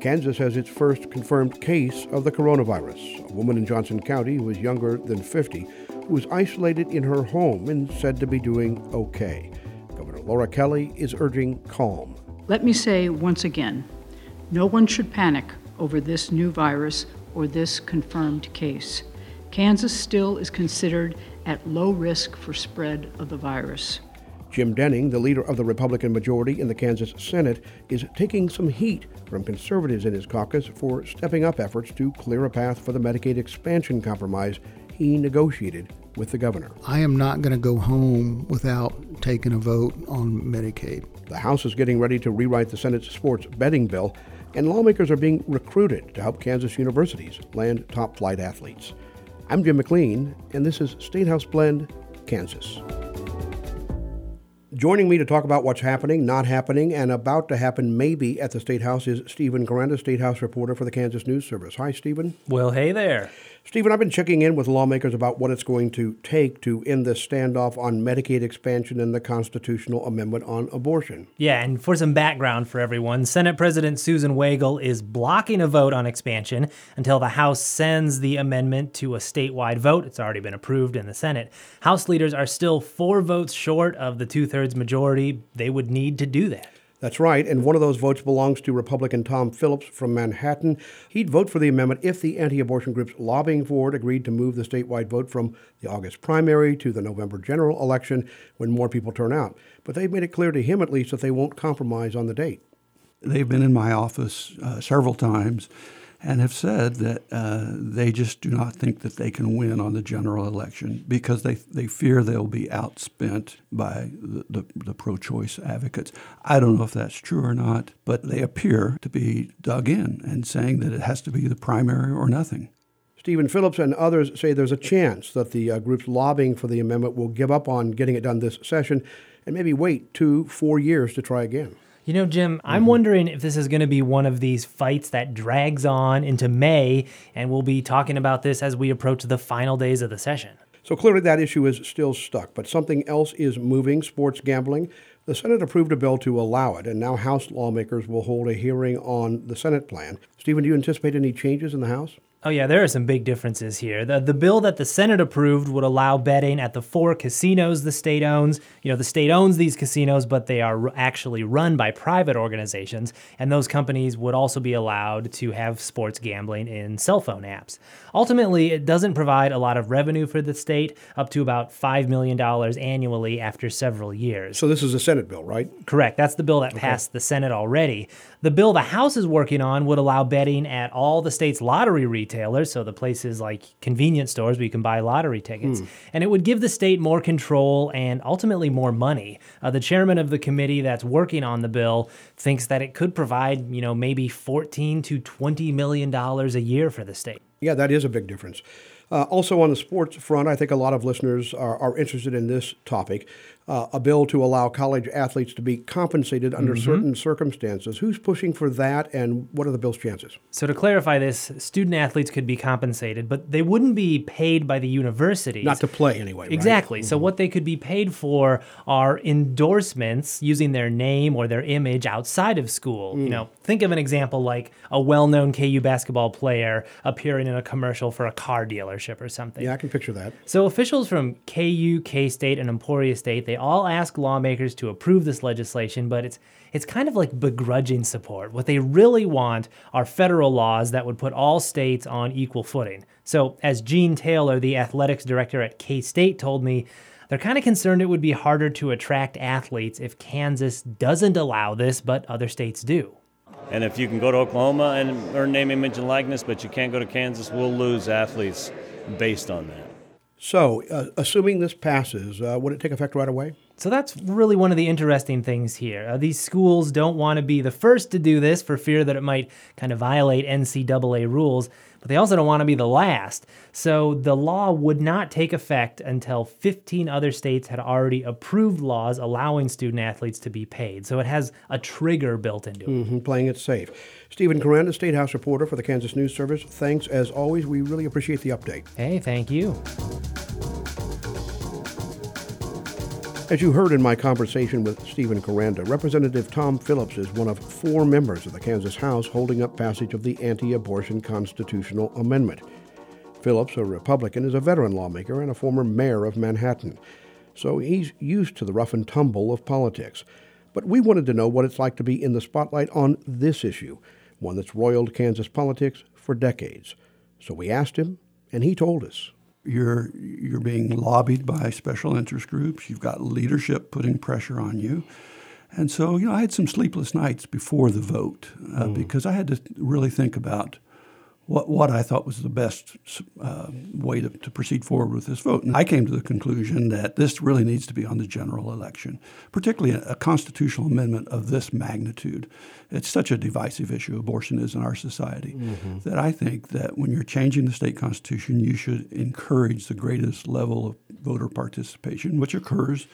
Kansas has its first confirmed case of the coronavirus. A woman in Johnson County who is younger than 50 who was isolated in her home and said to be doing okay. Governor Laura Kelly is urging calm. Let me say once again no one should panic over this new virus or this confirmed case. Kansas still is considered at low risk for spread of the virus. Jim Denning, the leader of the Republican majority in the Kansas Senate, is taking some heat from conservatives in his caucus for stepping up efforts to clear a path for the Medicaid expansion compromise he negotiated with the governor. I am not going to go home without taking a vote on Medicaid. The House is getting ready to rewrite the Senate's sports betting bill, and lawmakers are being recruited to help Kansas universities land top flight athletes. I'm Jim McLean, and this is State House Blend, Kansas. Joining me to talk about what's happening, not happening, and about to happen maybe at the State House is Stephen Koranda, State House reporter for the Kansas News Service. Hi, Stephen. Well, hey there. Stephen, I've been checking in with lawmakers about what it's going to take to end this standoff on Medicaid expansion and the constitutional amendment on abortion. Yeah, and for some background for everyone, Senate President Susan Wagle is blocking a vote on expansion until the House sends the amendment to a statewide vote. It's already been approved in the Senate. House leaders are still four votes short of the two thirds majority they would need to do that. That's right, and one of those votes belongs to Republican Tom Phillips from Manhattan. He'd vote for the amendment if the anti abortion groups lobbying for it agreed to move the statewide vote from the August primary to the November general election when more people turn out. But they've made it clear to him, at least, that they won't compromise on the date. They've been in my office uh, several times and have said that uh, they just do not think that they can win on the general election because they, they fear they'll be outspent by the, the, the pro choice advocates. I don't know if that's true or not, but they appear to be dug in and saying that it has to be the primary or nothing. Stephen Phillips and others say there's a chance that the uh, groups lobbying for the amendment will give up on getting it done this session and maybe wait two, four years to try again. You know, Jim, I'm mm-hmm. wondering if this is going to be one of these fights that drags on into May, and we'll be talking about this as we approach the final days of the session. So clearly, that issue is still stuck, but something else is moving sports gambling. The Senate approved a bill to allow it, and now House lawmakers will hold a hearing on the Senate plan. Stephen, do you anticipate any changes in the House? Oh yeah, there are some big differences here. The the bill that the Senate approved would allow betting at the four casinos the state owns. You know, the state owns these casinos, but they are actually run by private organizations, and those companies would also be allowed to have sports gambling in cell phone apps. Ultimately, it doesn't provide a lot of revenue for the state, up to about 5 million dollars annually after several years. So this is a Senate bill, right? Correct. That's the bill that okay. passed the Senate already. The bill the House is working on would allow betting at all the state's lottery retailers, so the places like convenience stores where you can buy lottery tickets, hmm. and it would give the state more control and ultimately more money. Uh, the chairman of the committee that's working on the bill thinks that it could provide, you know, maybe 14 to 20 million dollars a year for the state. Yeah, that is a big difference. Uh, also, on the sports front, I think a lot of listeners are, are interested in this topic uh, a bill to allow college athletes to be compensated under mm-hmm. certain circumstances. Who's pushing for that, and what are the bill's chances? So, to clarify this, student athletes could be compensated, but they wouldn't be paid by the university. Not to play, anyway. Exactly. Right? So, mm-hmm. what they could be paid for are endorsements using their name or their image outside of school. Mm. You know, think of an example like a well known KU basketball player appearing in a commercial for a car dealership or something. Yeah, I can picture that. So, officials from KU, K State, and Emporia State, they all ask lawmakers to approve this legislation, but it's it's kind of like begrudging support. What they really want are federal laws that would put all states on equal footing. So, as Gene Taylor, the athletics director at K State, told me, they're kind of concerned it would be harder to attract athletes if Kansas doesn't allow this, but other states do. And if you can go to Oklahoma and earn name, image, and likeness, but you can't go to Kansas, we'll lose athletes based on that. So, uh, assuming this passes, uh, would it take effect right away? So that's really one of the interesting things here. Uh, these schools don't want to be the first to do this for fear that it might kind of violate NCAA rules, but they also don't want to be the last. So the law would not take effect until 15 other states had already approved laws allowing student athletes to be paid. So it has a trigger built into it. Mm-hmm, playing it safe. Stephen Koranda, State House reporter for the Kansas News Service. Thanks as always. We really appreciate the update. Hey, thank you. As you heard in my conversation with Stephen Koranda, Representative Tom Phillips is one of four members of the Kansas House holding up passage of the anti abortion constitutional amendment. Phillips, a Republican, is a veteran lawmaker and a former mayor of Manhattan, so he's used to the rough and tumble of politics. But we wanted to know what it's like to be in the spotlight on this issue, one that's roiled Kansas politics for decades. So we asked him, and he told us you're you're being lobbied by special interest groups. You've got leadership putting pressure on you, and so you know I had some sleepless nights before the vote uh, mm. because I had to really think about what, what I thought was the best uh, way to, to, proceed forward with this vote. And I came to the conclusion that this really needs to be on the general election, particularly a, a, constitutional amendment of this magnitude. It's such a divisive issue, abortion is in our society, mm-hmm. that I think that when you're changing the state constitution, you should encourage the greatest level of voter participation, which occurs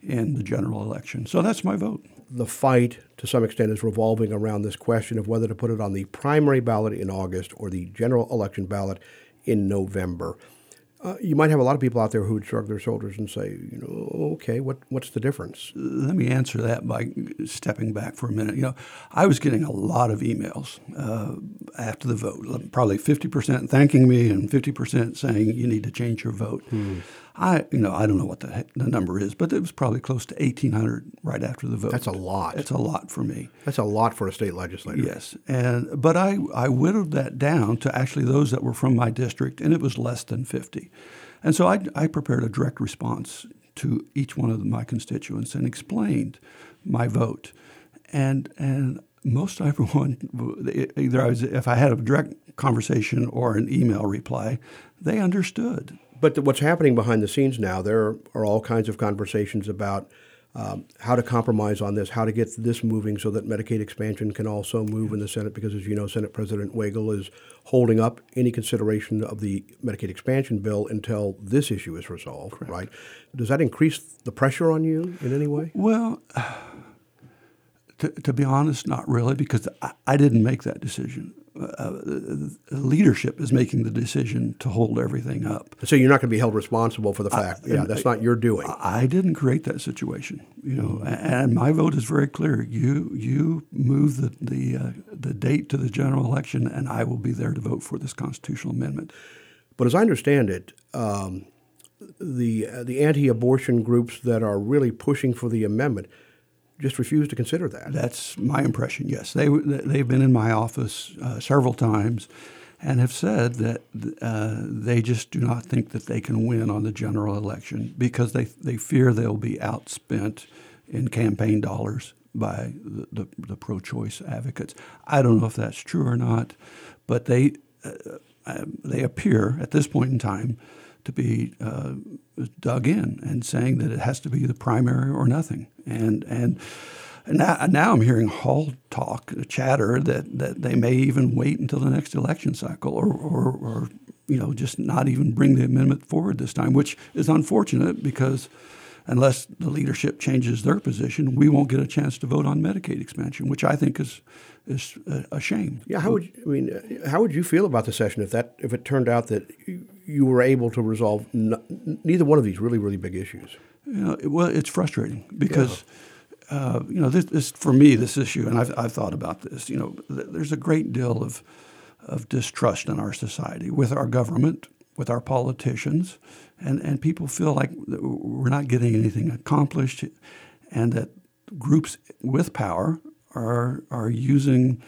in the general election. So that's my vote. The fight, to some extent, is revolving around this question of whether to put it on the primary ballot in August or the general election ballot in November. Uh, you might have a lot of people out there who would shrug their shoulders and say, you know, okay, what, what's the difference? Let me answer that by stepping back for a minute. You know, I was getting a lot of emails uh, after the vote, probably 50% thanking me and 50% saying you need to change your vote. Hmm. I, you know, I don't know what the, the number is, but it was probably close to 1,800 right after the vote. That's a lot. It's a lot for me. That's a lot for a state legislator. Yes, and but I, I whittled that down to actually those that were from my district, and it was less than 50. And so I, I prepared a direct response to each one of my constituents and explained my vote, and and most everyone, either I was, if I had a direct conversation or an email reply, they understood. But what's happening behind the scenes now, there are all kinds of conversations about um, how to compromise on this, how to get this moving so that Medicaid expansion can also move in the Senate, because as you know, Senate President Wagle is holding up any consideration of the Medicaid expansion bill until this issue is resolved, Correct. right? Does that increase the pressure on you in any way? Well, to, to be honest, not really, because I, I didn't make that decision uh, leadership is making the decision to hold everything up. So you're not going to be held responsible for the fact. I, yeah, that's not your doing. I didn't create that situation, you know. And my vote is very clear. You you move the the uh, the date to the general election, and I will be there to vote for this constitutional amendment. But as I understand it. Um, the uh, the anti-abortion groups that are really pushing for the amendment just refuse to consider that. That's my impression. Yes, they they've been in my office uh, several times, and have said that uh, they just do not think that they can win on the general election because they they fear they'll be outspent in campaign dollars by the, the, the pro-choice advocates. I don't know if that's true or not, but they uh, um, they appear at this point in time to be uh, dug in and saying that it has to be the primary or nothing. And and now, now I'm hearing hall talk, chatter that, that they may even wait until the next election cycle or, or, or you know just not even bring the amendment forward this time, which is unfortunate because unless the leadership changes their position, we won't get a chance to vote on Medicaid expansion, which I think is is a shame. Yeah, how would you, I mean? How would you feel about the session if that if it turned out that you were able to resolve n- neither one of these really really big issues? You know, it, well, it's frustrating because. Yeah. Uh, you know, this, this, for me, this issue, and I've, I've thought about this. You know, th- there's a great deal of of distrust in our society with our government, with our politicians, and and people feel like we're not getting anything accomplished, and that groups with power are are using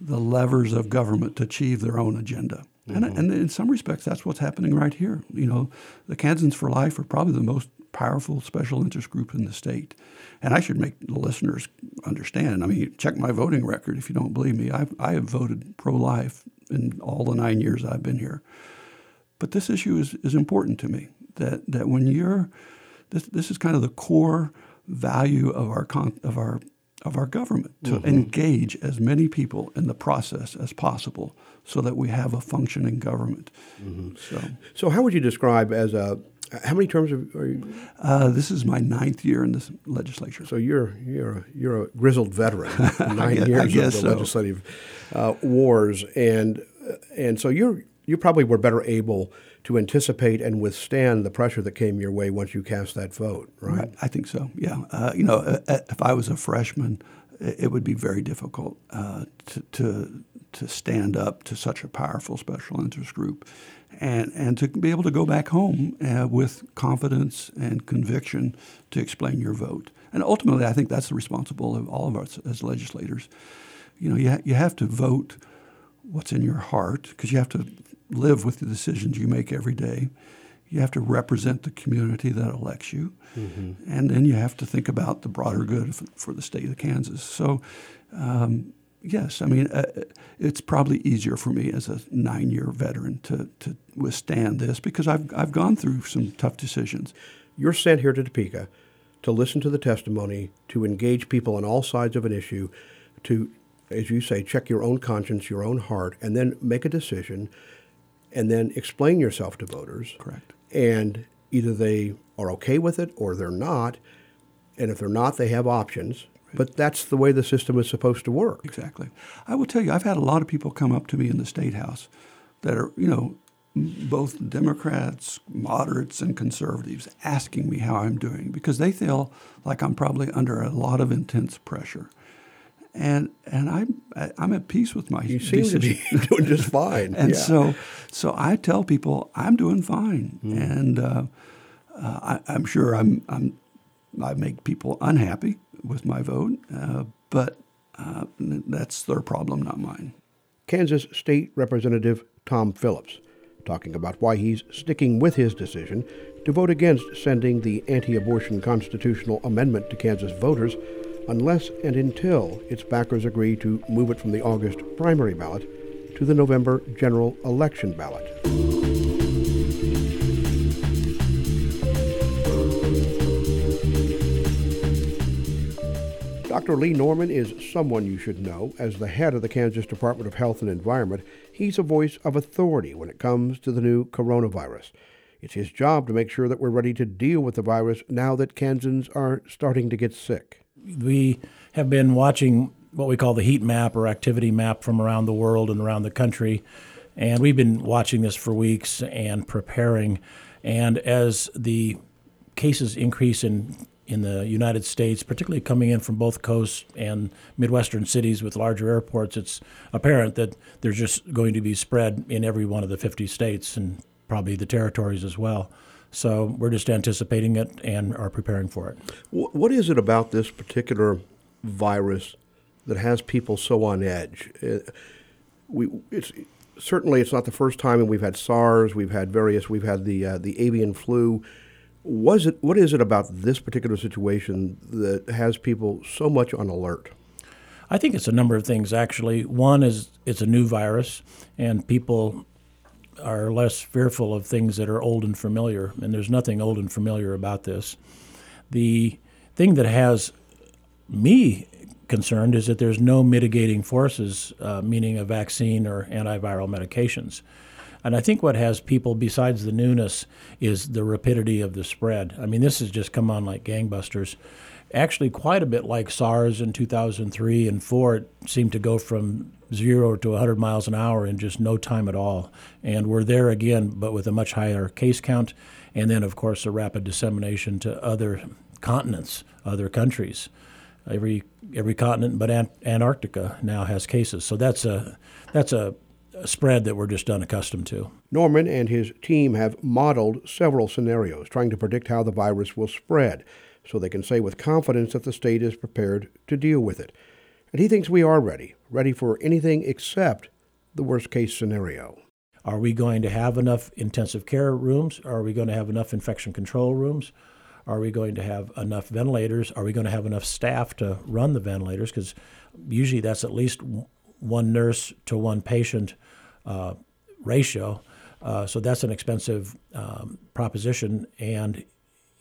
the levers of government to achieve their own agenda. Mm-hmm. And, and in some respects, that's what's happening right here. You know, the Kansans for Life are probably the most powerful special interest group in the state. And I should make the listeners understand. I mean, check my voting record if you don't believe me. I've, I have voted pro life in all the nine years I've been here. But this issue is, is important to me that, that when you're, this, this is kind of the core value of our, con, of our of our government to mm-hmm. engage as many people in the process as possible so that we have a functioning government. Mm-hmm. So, so how would you describe as a how many terms are you? Uh, this is my ninth year in this legislature. So you're you're a, you're a grizzled veteran, nine guess, years of the so. legislative uh, wars, and and so you're you probably were better able to anticipate and withstand the pressure that came your way once you cast that vote, right? I think so. Yeah. Uh, you know, uh, uh, if I was a freshman, it would be very difficult uh, to, to to stand up to such a powerful special interest group, and and to be able to go back home uh, with confidence and conviction to explain your vote. And ultimately, I think that's the responsibility of all of us as legislators. You know, you ha- you have to vote what's in your heart because you have to live with the decisions you make every day. You have to represent the community that elects you, mm-hmm. and then you have to think about the broader good for the state of Kansas. So, um, yes, I mean, uh, it's probably easier for me as a nine-year veteran to, to withstand this because I've I've gone through some tough decisions. You're sent here to Topeka to listen to the testimony, to engage people on all sides of an issue, to, as you say, check your own conscience, your own heart, and then make a decision, and then explain yourself to voters. Correct and either they are okay with it or they're not. And if they're not, they have options. But that's the way the system is supposed to work. Exactly. I will tell you, I've had a lot of people come up to me in the state house that are, you know, both Democrats, moderates, and conservatives asking me how I'm doing because they feel like I'm probably under a lot of intense pressure and and I'm I'm at peace with my. You seem to be doing just fine. and yeah. so so I tell people I'm doing fine, mm. and uh, uh, I, am sure I'm I'm I make people unhappy with my vote, uh, but uh, that's their problem, not mine. Kansas State Representative Tom Phillips talking about why he's sticking with his decision to vote against sending the anti-abortion constitutional amendment to Kansas voters unless and until its backers agree to move it from the August primary ballot to the November general election ballot. Dr. Lee Norman is someone you should know. As the head of the Kansas Department of Health and Environment, he's a voice of authority when it comes to the new coronavirus. It's his job to make sure that we're ready to deal with the virus now that Kansans are starting to get sick we have been watching what we call the heat map or activity map from around the world and around the country. And we've been watching this for weeks and preparing. And as the cases increase in in the United States, particularly coming in from both coasts and Midwestern cities with larger airports, it's apparent that there's just going to be spread in every one of the 50 states and probably the territories as well. So we're just anticipating it and are preparing for it. What is it about this particular virus that has people so on edge? Uh, we, it's, certainly, it's not the first time, and we've had SARS, we've had various, we've had the uh, the avian flu. Was it? What is it about this particular situation that has people so much on alert? I think it's a number of things actually. One is it's a new virus, and people are less fearful of things that are old and familiar, and there's nothing old and familiar about this. The thing that has me concerned is that there's no mitigating forces, uh, meaning a vaccine or antiviral medications. And I think what has people, besides the newness, is the rapidity of the spread. I mean, this has just come on like gangbusters. Actually, quite a bit like SARS in 2003 and 4, it seemed to go from zero to 100 miles an hour in just no time at all. And we're there again, but with a much higher case count. And then, of course, a rapid dissemination to other continents, other countries. Every every continent but Ant- Antarctica now has cases. So that's a that's a spread that we're just unaccustomed to. Norman and his team have modeled several scenarios trying to predict how the virus will spread so they can say with confidence that the state is prepared to deal with it. And he thinks we are ready, ready for anything except the worst case scenario. Are we going to have enough intensive care rooms? Are we going to have enough infection control rooms? Are we going to have enough ventilators? Are we going to have enough staff to run the ventilators? Because usually that's at least one nurse to one patient uh, ratio. Uh, so that's an expensive um, proposition, and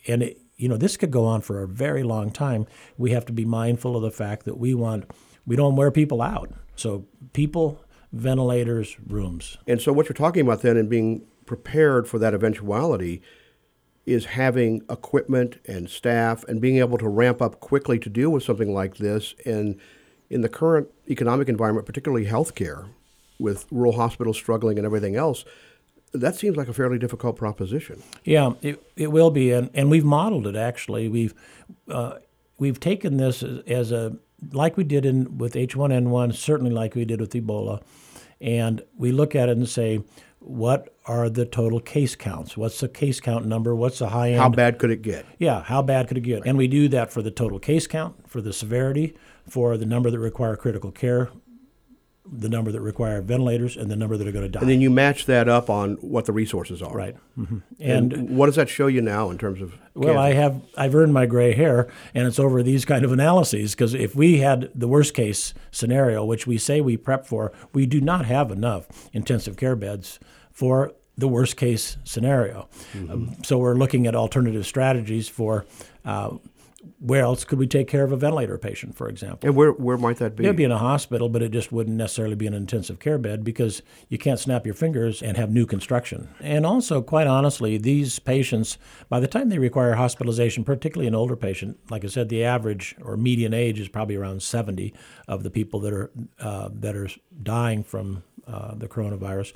and it, you know, this could go on for a very long time. We have to be mindful of the fact that we want, we don't wear people out. So people, ventilators, rooms. And so what you're talking about then and being prepared for that eventuality is having equipment and staff and being able to ramp up quickly to deal with something like this. And in the current economic environment, particularly healthcare, with rural hospitals struggling and everything else, that seems like a fairly difficult proposition. Yeah, it, it will be, and, and we've modeled it actually. We've uh, we've taken this as, as, a like we did in with H1N1, certainly like we did with Ebola, and we look at it and say, what are the total case counts? What's the case count number? What's the high end? How bad could it get? Yeah, how bad could it get? Right. And we do that for the total case count, for the severity, for the number that require critical care, the number that require ventilators, and the number that are going to die. And then you match that up on what the resources are. Right. Mm-hmm. And, and, what does that show you now in terms of? Well, I have I've earned my gray hair, and it's over these kind of analyses because if we had the worst case scenario, which we say we prep for, we do not have enough intensive care beds for the worst case scenario. Mm-hmm. Um, so we're looking at alternative strategies for uh, where else could we take care of a ventilator patient, for example? And where, where might that be? It'd be in a hospital, but it just wouldn't necessarily be an intensive care bed because you can't snap your fingers and have new construction. And also, quite honestly, these patients, by the time they require hospitalization, particularly an older patient, like I said, the average or median age is probably around 70 of the people that are uh, that are dying from uh, the coronavirus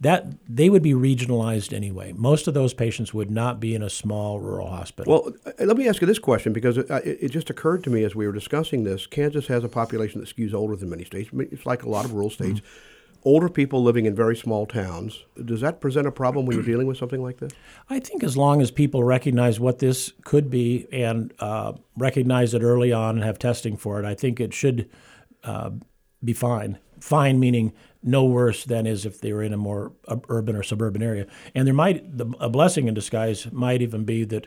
that they would be regionalized anyway. Most of those patients would not be in a small rural hospital. Well, uh, let me ask you this question because it, uh, it, just occurred to me as we were discussing this. Kansas has a population that skews older than many states. It's like a lot of rural states. Mm-hmm. Older people living in very small towns. Does that present a problem when you're dealing with something like this? I think as long as people recognize what this could be and uh, recognize it early on and have testing for it, I think it should uh, be fine. Fine meaning no worse than is if they were in a more uh, urban or suburban area. And there might the, a blessing in disguise might even be that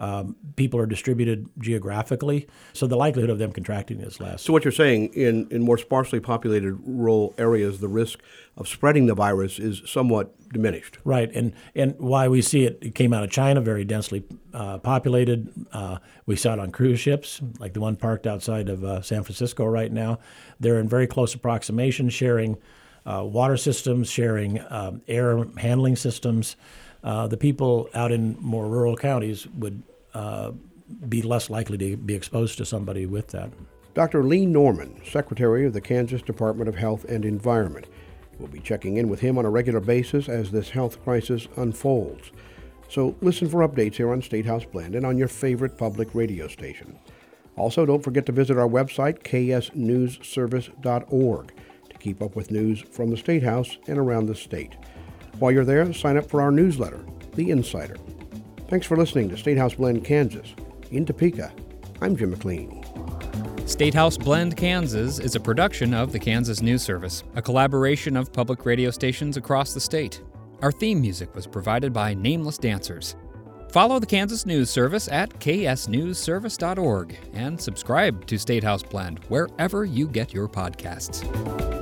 um, people are distributed geographically, so the likelihood of them contracting is less. So what you're saying in in more sparsely populated rural areas, the risk of spreading the virus is somewhat diminished. Right, and and why we see it, it came out of China, very densely uh, populated. Uh, we saw it on cruise ships, like the one parked outside of uh, San Francisco right now. They're in very close approximation, sharing uh, water systems, sharing um, air handling systems. Uh, the people out in more rural counties would uh, be less likely to be exposed to somebody with that. Dr. Lee Norman, Secretary of the Kansas Department of Health and Environment. We'll be checking in with him on a regular basis as this health crisis unfolds. So listen for updates here on State House Blend and on your favorite public radio station. Also, don't forget to visit our website, ksnewsservice.org to keep up with news from the State House and around the state. While you're there, sign up for our newsletter, The Insider. Thanks for listening to Statehouse Blend Kansas. In Topeka, I'm Jim McLean. Statehouse Blend Kansas is a production of the Kansas News Service, a collaboration of public radio stations across the state. Our theme music was provided by Nameless Dancers. Follow the Kansas News Service at ksnewsservice.org and subscribe to Statehouse Blend wherever you get your podcasts.